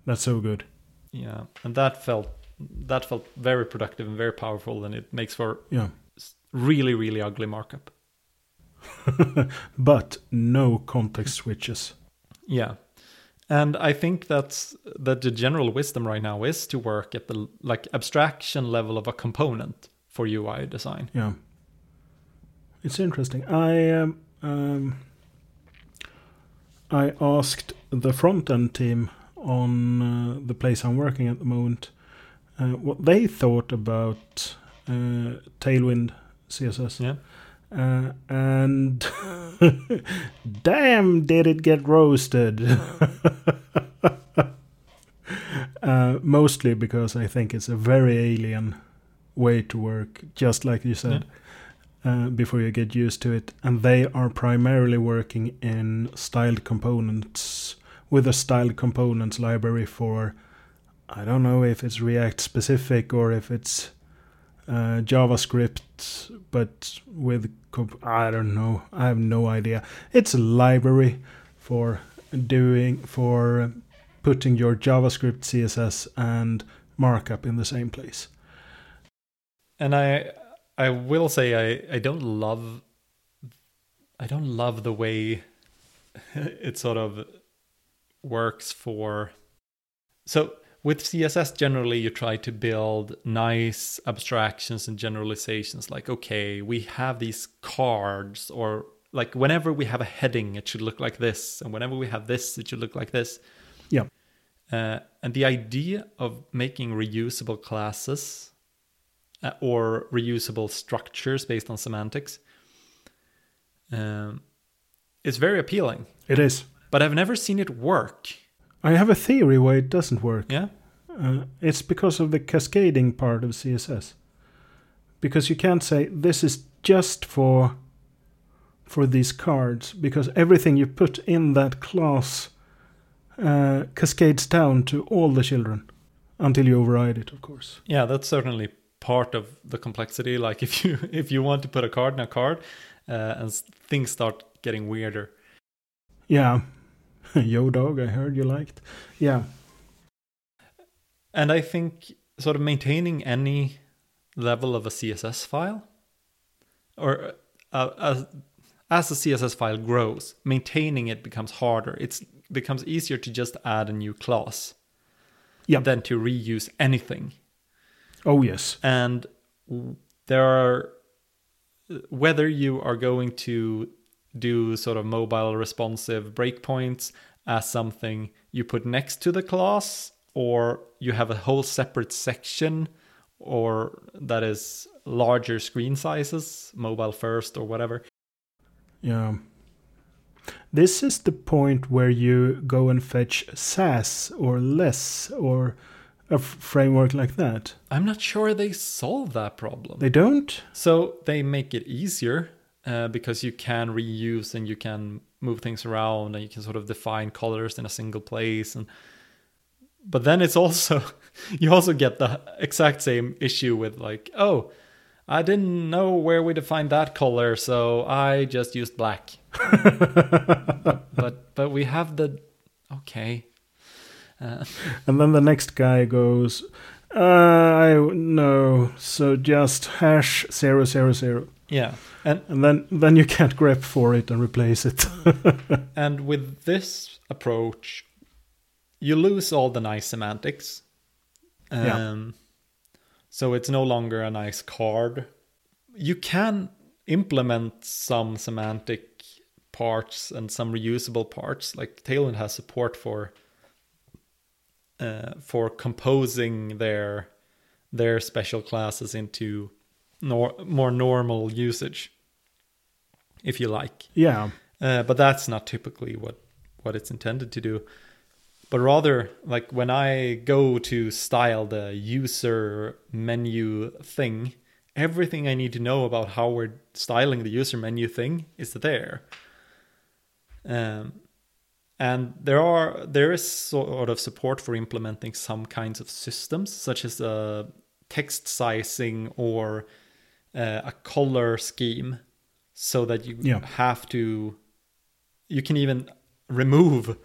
That's so good. Yeah, and that felt that felt very productive and very powerful, and it makes for Yeah. really really ugly markup. but no context switches. Yeah. And I think that's that the general wisdom right now is to work at the like abstraction level of a component for UI design. Yeah. It's interesting. I um, um, I asked the front end team on uh, the place I'm working at the moment uh, what they thought about uh, Tailwind CSS. Yeah. Uh, and damn, did it get roasted? uh, mostly because I think it's a very alien way to work, just like you said, uh, before you get used to it. And they are primarily working in styled components with a styled components library for, I don't know if it's React specific or if it's uh, JavaScript, but with comp- I don't know. I have no idea. It's a library for doing for putting your JavaScript, CSS, and markup in the same place. And I I will say I, I don't love I don't love the way it sort of works for so with css generally you try to build nice abstractions and generalizations like okay we have these cards or like whenever we have a heading it should look like this and whenever we have this it should look like this Yeah. uh, and the idea of making reusable classes uh, or reusable structures based on semantics um, is very appealing It is. but I've never seen it work. I have a theory why it doesn't work. Yeah. Uh, it's because of the cascading part of CSS. Because you can't say this is just for for these cards because everything you put in that class uh, cascades down to all the children until you override it, of course. Yeah, that's certainly part of the complexity. Like if you if you want to put a card in a card, uh, and things start getting weirder. Yeah. Yo, dog, I heard you liked. Yeah. And I think sort of maintaining any level of a CSS file, or uh, as as the CSS file grows, maintaining it becomes harder. It becomes easier to just add a new class Yeah. than to reuse anything. Oh, yes. and there are whether you are going to do sort of mobile responsive breakpoints as something you put next to the class or you have a whole separate section or that is larger screen sizes mobile first or whatever Yeah. This is the point where you go and fetch Sass or less or a f- framework like that. i'm not sure they solve that problem They don't? So they make it easier uh, because you can reuse and you can move things around and you can sort of define colors in a single place and but then it's also you also get the exact same issue with like oh I didn't know where we defined that color so I just used black but but we have the okay uh, And then the next guy goes, uh, I no, so just hash zero zero zero, yeah and and then then you can't grep for it and replace it. And with this approach, you lose all the nice semantics. Um, Yeah. So it's no longer a nice card. You can implement some semantic parts and some reusable parts. Like Tailwind has support for uh, for composing their their special classes into nor- more normal usage, if you like. Yeah. Uh, but that's not typically what what it's intended to do. But rather, like when I go to style the user menu thing, everything I need to know about how we're styling the user menu thing is there. Um, and there are there is sort of support for implementing some kinds of systems, such as uh, text sizing or uh, a color scheme, so that you Yeah. have to. You can even remove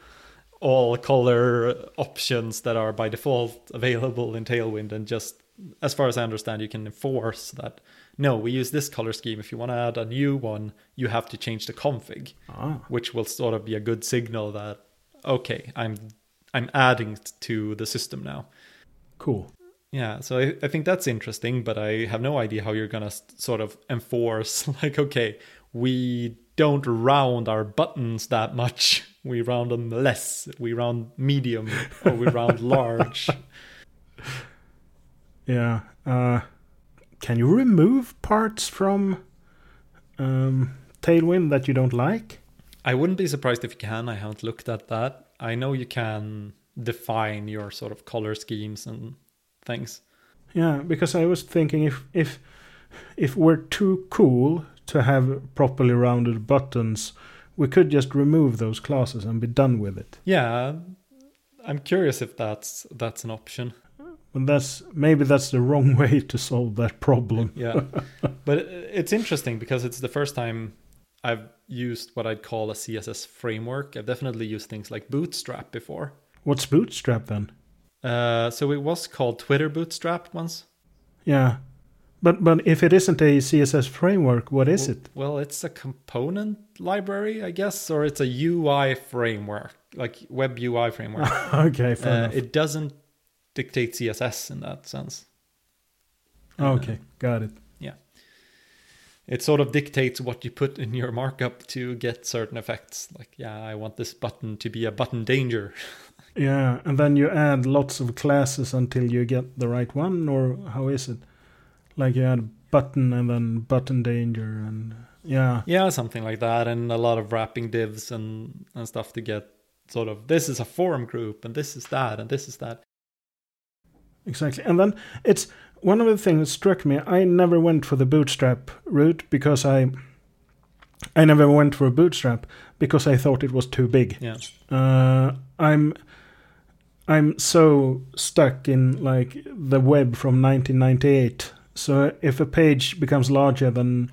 all color options that are by default available in Tailwind, and just as far as I understand, you can enforce that. No, we use this color scheme. If you want to add a new one, you have to change the config Ah. which will sort of be a good signal that okay i'm i'm adding to the system now Cool. yeah so i, I think that's interesting but i have no idea how you're gonna s- sort of enforce like okay we don't round our buttons that much we round them less we round medium or we round large Yeah. Uh, can you remove parts from um, Tailwind that you don't like? i wouldn't be surprised if you can i haven't looked at that i know you can define your sort of color schemes and things Yeah, because I was thinking if if if we're too cool to have properly rounded buttons, we could just remove those classes and be done with it. Yeah, I'm curious if that's that's an option. But that's maybe that's the wrong way to solve that problem. Yeah, but it's interesting because it's the first time I've used what I'd call a CSS framework. I've definitely used things like Bootstrap before. What's Bootstrap then? Uh, so it was called Twitter Bootstrap once. Yeah. But but if it isn't a CSS framework, what is well, it? Well, it's a component library, I guess, or it's a UI framework, like web UI framework. okay, fair uh, enough. it doesn't dictate CSS in that sense. Ah, okay, got it. Yeah. It sort of dictates what you put in your markup to get certain effects. Like, yeah, I want this button to be a button danger. Yeah, and then you add lots of classes until you get the right one, or how is it? Like you add button and then button danger and yeah. yeah, something like that, and a lot of wrapping divs and and stuff to get sort of this is a forum group and this is that and this is that. Exactly. And then it's one of the things that struck me, I never went for the bootstrap route because I I never went for a bootstrap because I thought it was too big. Yeah, Uh, I'm I'm so stuck in like the web from 1998. So if a page becomes larger than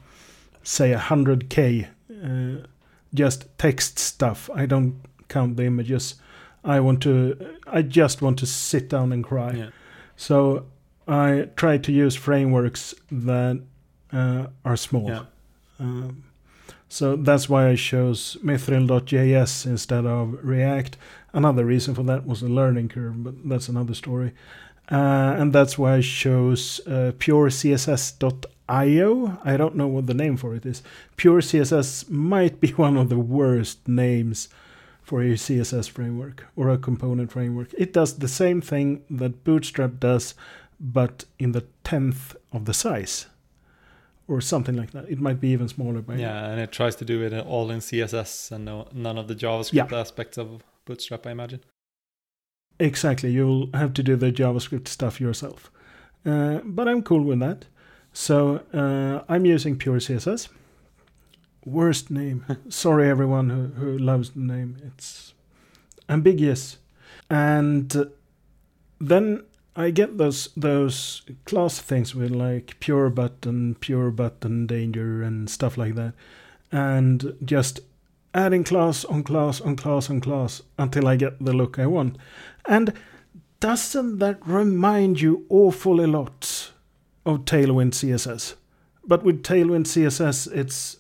say 100k, uh, just text stuff, I don't count the images. I want to I just want to sit down and cry. yeah, So I try to use frameworks that uh, are small. yeah. Um, so that's why I chose Mithril.js instead of React. Another reason for that was a learning curve, but that's another story. Uh, and that's why I chose uh, PureCSS.io. I don't know what the name for it is. PureCSS might be one of the worst names for a CSS framework or a component framework. It does the same thing that Bootstrap does, but in the tenth of the size or something like that. It might be even smaller by Yeah, and it tries to do it all in CSS and no, none of the JavaScript Yeah. aspects of Bootstrap, I imagine. Exactly. You'll have to do the JavaScript stuff yourself. Uh, but I'm cool with that. So uh, I'm using Pure CSS. Worst name. Sorry, everyone who, who loves the name. It's ambiguous. And uh, then I get those those class things with like pure button, pure button danger, and stuff like that. And just adding class on class on class on class until I get the look I want. And doesn't that remind you awfully lot of Tailwind CSS? But with Tailwind CSS, it's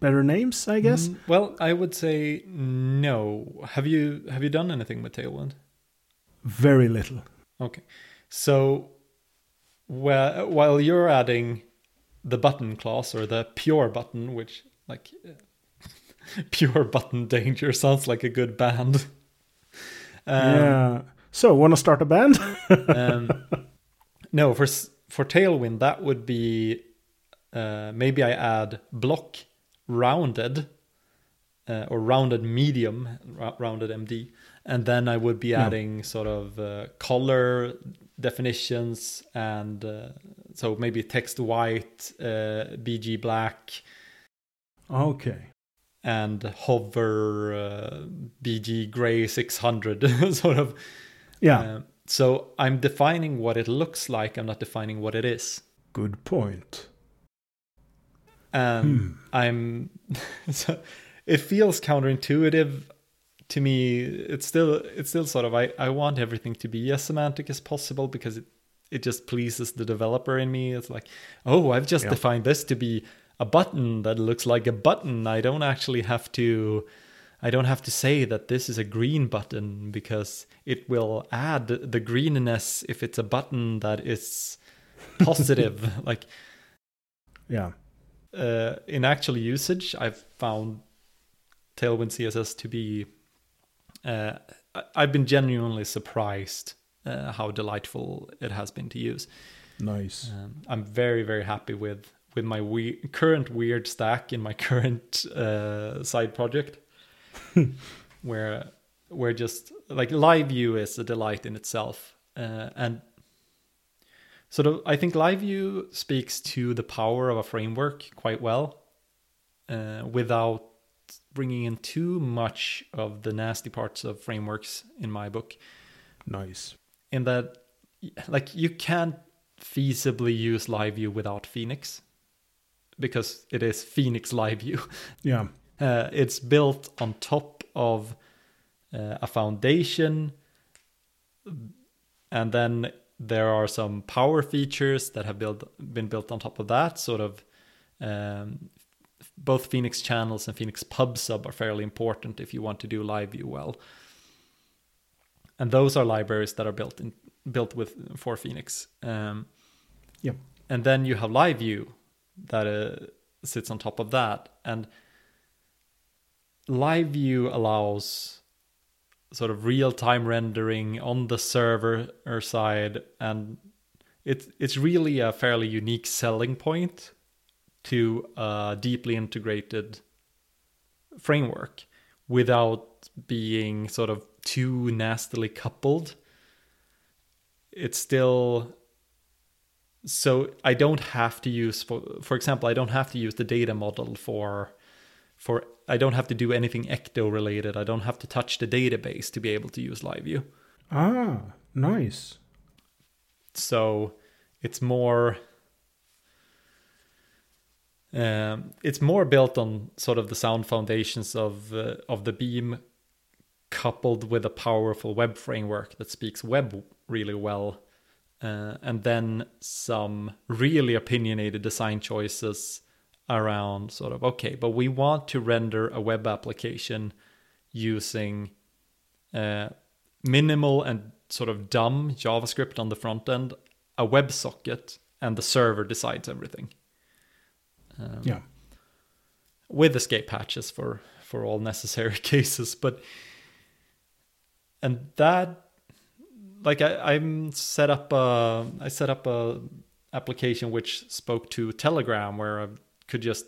better names, I guess. Mm, well, I would say no. Have you have you done anything with Tailwind? Very little. Okay. So where, while you're adding the button class or the pure button, which like pure button danger sounds like a good band. Um, yeah. So, want to start a band? um, No, for for Tailwind, that would be uh, maybe I add block rounded uh, or rounded medium, ra- rounded MD, and then I would be Yeah. adding sort of uh, color definitions and uh, so maybe text white, uh, BG black, Okay. and hover uh, BG gray 600 sort of. Yeah. Um, so I'm defining what it looks like. I'm not defining what it is. Good point. And Hmm. I'm so it feels counterintuitive to me. It's still it's still sort of I, I want everything to be as semantic as possible because it it just pleases the developer in me. It's like, oh, I've just Yeah. defined this to be a button that looks like a button. I don't actually have to I don't have to say that this is a green button because it will add the greenness if it's a button that is positive. like Yeah. Uh, in actual usage, I've found Tailwind CSS to be. Uh, I've been genuinely surprised uh, how delightful it has been to use. Nice. Um, I'm very very happy with with my we- current weird stack in my current uh, side project, where where just like live view is a delight in itself, uh, and sort of I think live view speaks to the power of a framework quite well, uh, without bringing in too much of the nasty parts of frameworks in my book Nice. in that like you can't feasibly use live view without phoenix because it is phoenix live view Yeah. uh, it's built on top of uh, a foundation and then there are some power features that have built been built on top of that sort of um, both phoenix channels and phoenix pub sub are fairly important if you want to do live view well. And those are libraries that are built in built with for phoenix. Um, Yep. and then you have live view that uh, sits on top of that. And live view allows sort of real-time rendering on the server side and it's it's really a fairly unique selling point to a deeply integrated framework without being sort of too nastily coupled. It's still so I don't have to use for for example I don't have to use the data model for for I don't have to do anything ecto related I don't have to touch the database to be able to use live view Ah, nice. so it's more um, it's more built on sort of the sound foundations of uh, of the beam coupled with a powerful web framework that speaks web really well uh, and then some really opinionated design choices around sort of okay but we want to render a web application using uh, minimal and sort of dumb javascript on the front end a WebSocket and the server decides everything um, Yeah. with escape patches for for all necessary cases but and that like I, i'm set up a i set up a application which spoke to telegram where i could just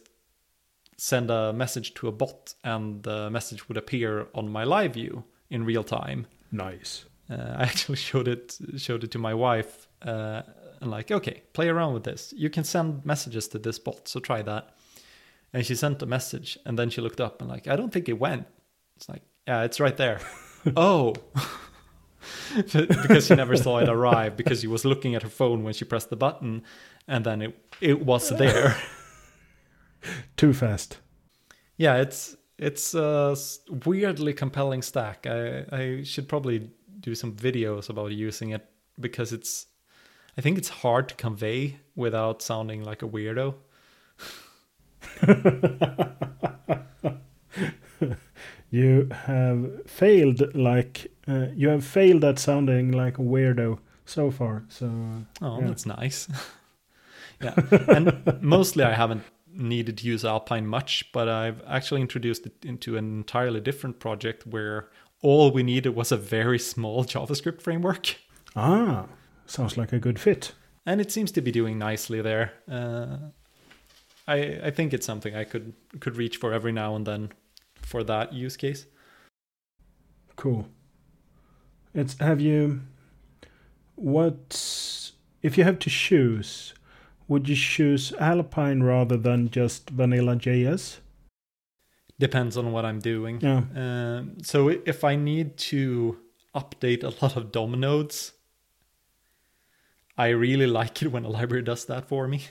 send a message to a bot and the message would appear on my live view in real time Nice. uh, I actually showed it showed it to my wife uh, and like, okay, play around with this. You can send messages to this bot, so try that. And she sent a message, and then she looked up and like, I don't think it went. It's like, yeah, it's right there. oh, because she never saw it arrive because she was looking at her phone when she pressed the button, and then it it was there. Too fast. yeah, it's it's a weirdly compelling stack. I I should probably do some videos about using it because it's I think it's hard to convey without sounding like a weirdo. You have failed like uh, you have failed at sounding like a weirdo so far. So uh, Oh, Yeah. that's nice. yeah, and mostly I haven't needed to use Alpine much, but I've actually introduced it into an entirely different project where all we needed was a very small JavaScript framework. ah, sounds like a good fit. and it seems to be doing nicely there. Uh, I I think it's something I could could reach for every now and then for that use case. Cool. It's have you what if you have to choose would you choose Alpine rather than just vanilla JS? Depends on what I'm doing. Yeah. Um, so if I need to update a lot of DOM nodes, I really like it when a library does that for me.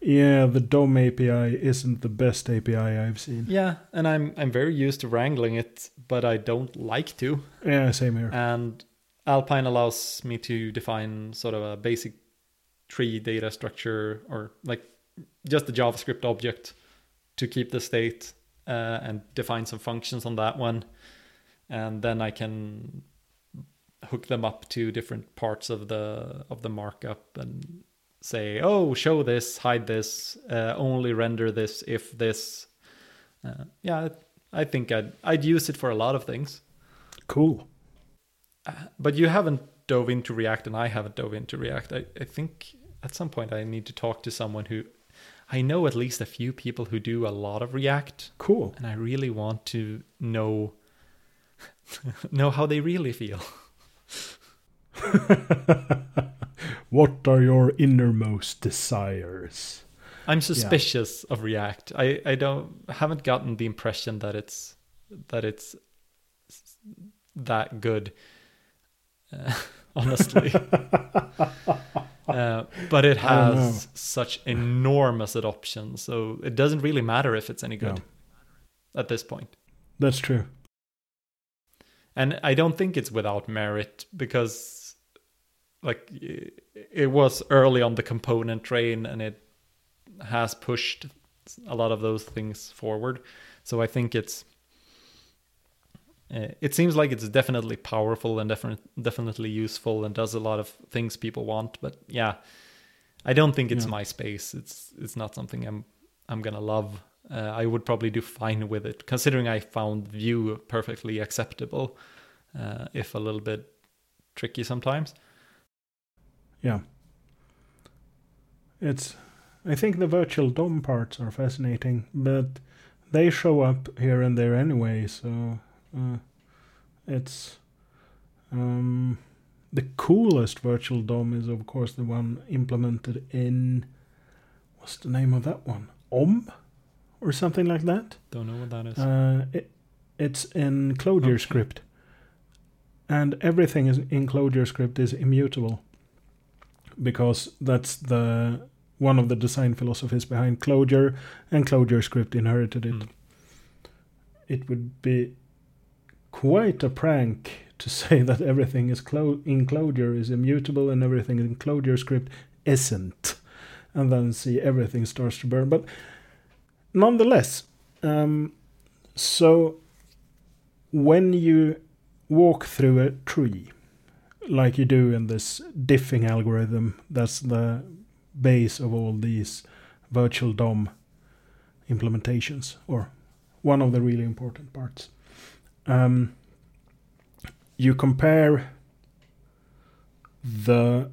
Yeah, the DOM API isn't the best API I've seen. Yeah, and I'm I'm very used to wrangling it, but I don't like to. Yeah, same here. And Alpine allows me to define sort of a basic tree data structure or like just a JavaScript object to keep the state uh, and define some functions on that one. And then I can hook them up to different parts of the of the markup and say, oh, show this, hide this, uh, only render this if this. Uh, yeah, I think I'd I'd use it for a lot of things. Cool. Uh, but you haven't dove into React, and I haven't dove into React. I, I think at some point I need to talk to someone who I know at least a few people who do a lot of React. Cool. And I really want to know know how they really feel. what are your innermost desires? I'm suspicious yeah. of React. I, I don't haven't gotten the impression that it's that it's that good. Uh, honestly. uh, but it has such enormous adoption, so it doesn't really matter if it's any good yeah. at this point. That's true. And I don't think it's without merit because, like, it was early on the component train and it has pushed a lot of those things forward. So I think it's uh, it seems like it's definitely powerful and definitely definitely useful and does a lot of things people want. But yeah, I don't think it's yeah. my space. It's it's not something I'm I'm gonna love. Uh, I would probably do fine with it, considering I found Vue perfectly acceptable, uh, if a little bit tricky sometimes. Yeah, it's. I think the virtual DOM parts are fascinating, but they show up here and there anyway. So uh, it's um, the coolest virtual DOM is of course the one implemented in what's the name of that one? Om or something like that. Don't know what that is. Uh, it, it's in Clojure okay. script, and everything is in Clojure script is immutable because that's the one of the design philosophies behind Clojure, and Clojure script inherited it. Mm. It would be quite a prank to say that everything is clo- in Clojure is immutable and everything in Clojure script isn't, and then see everything starts to burn. But nonetheless, um, so when you walk through a tree, like you do in this diffing algorithm, that's the base of all these virtual DOM implementations, or one of the really important parts um, you compare the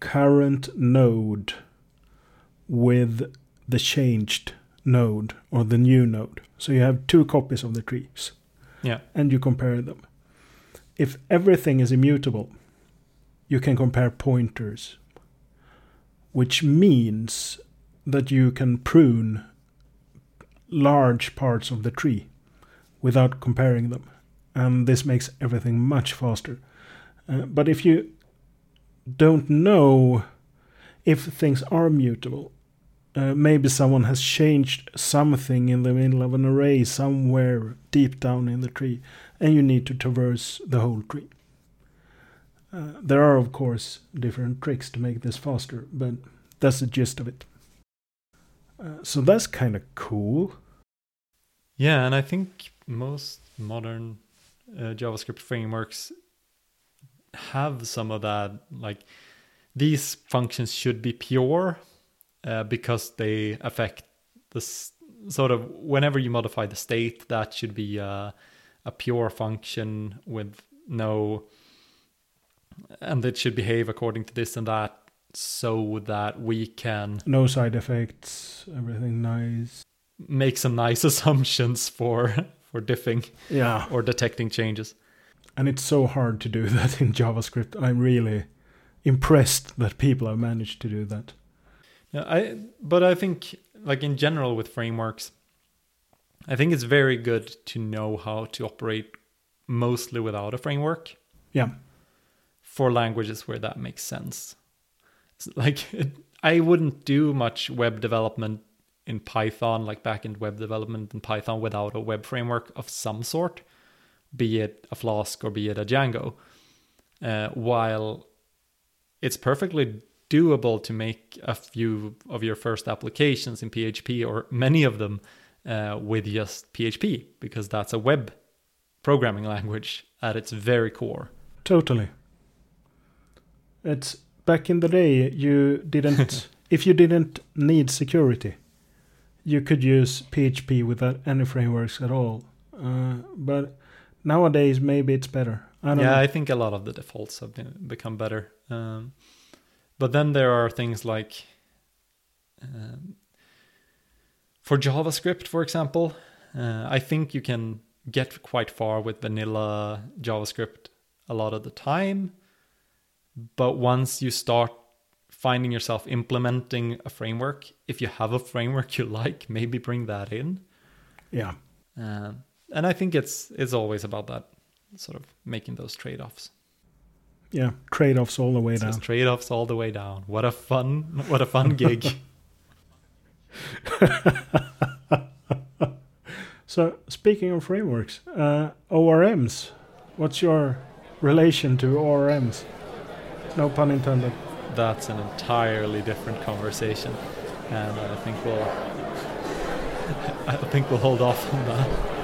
current node with the changed node or the new node. So you have two copies of the trees. Yeah. And you compare them. If everything is immutable, you can compare pointers, which means that you can prune large parts of the tree without comparing them. And this makes everything much faster. Uh, but if you don't know if things are mutable, uh, maybe someone has changed something in the middle of an array somewhere deep down in the tree, and you need to traverse the whole tree. Uh, there are, of course, different tricks to make this faster, but that's the gist of it. Uh, so that's kind of cool. Yeah, and I think most modern uh, JavaScript frameworks have some of that. Like these functions should be pure uh, because they affect this sort of whenever you modify the state, that should be a, a pure function with no and it should behave according to this and that so that we can No side effects, everything nice. make some nice assumptions for for diffing Yeah. or detecting changes. And it's so hard to do that in JavaScript. I'm really impressed that people have managed to do that. Yeah, I but I think like in general with frameworks, I think it's very good to know how to operate mostly without a framework Yeah. for languages where that makes sense. It's like it, I wouldn't do much web development in Python, like backend web development in Python without a web framework of some sort, be it a Flask or be it a Django. Uh, while it's perfectly doable to make a few of your first applications in PHP or many of them uh, with just PHP because that's a web programming language at its very core. Totally. It's back in the day you didn't if you didn't need security, you could use PHP without any frameworks at all. Uh, but nowadays maybe it's better. I don't yeah, know. I think a lot of the defaults have been, become better. Um, but then there are things like um, for JavaScript, for example, uh, I think you can get quite far with vanilla JavaScript a lot of the time. But once you start finding yourself implementing a framework, if you have a framework you like, maybe bring that in. yeah. Um, and I think it's it's always about that sort of making those trade-offs. Yeah. Trade offs all the way down. trade-offs all the way down. What a fun what a fun gig. So speaking of frameworks, uh, ORMs. What's your relation to ORMs? No pun intended. That's an entirely different conversation. And I think we'll I think we'll hold off on that.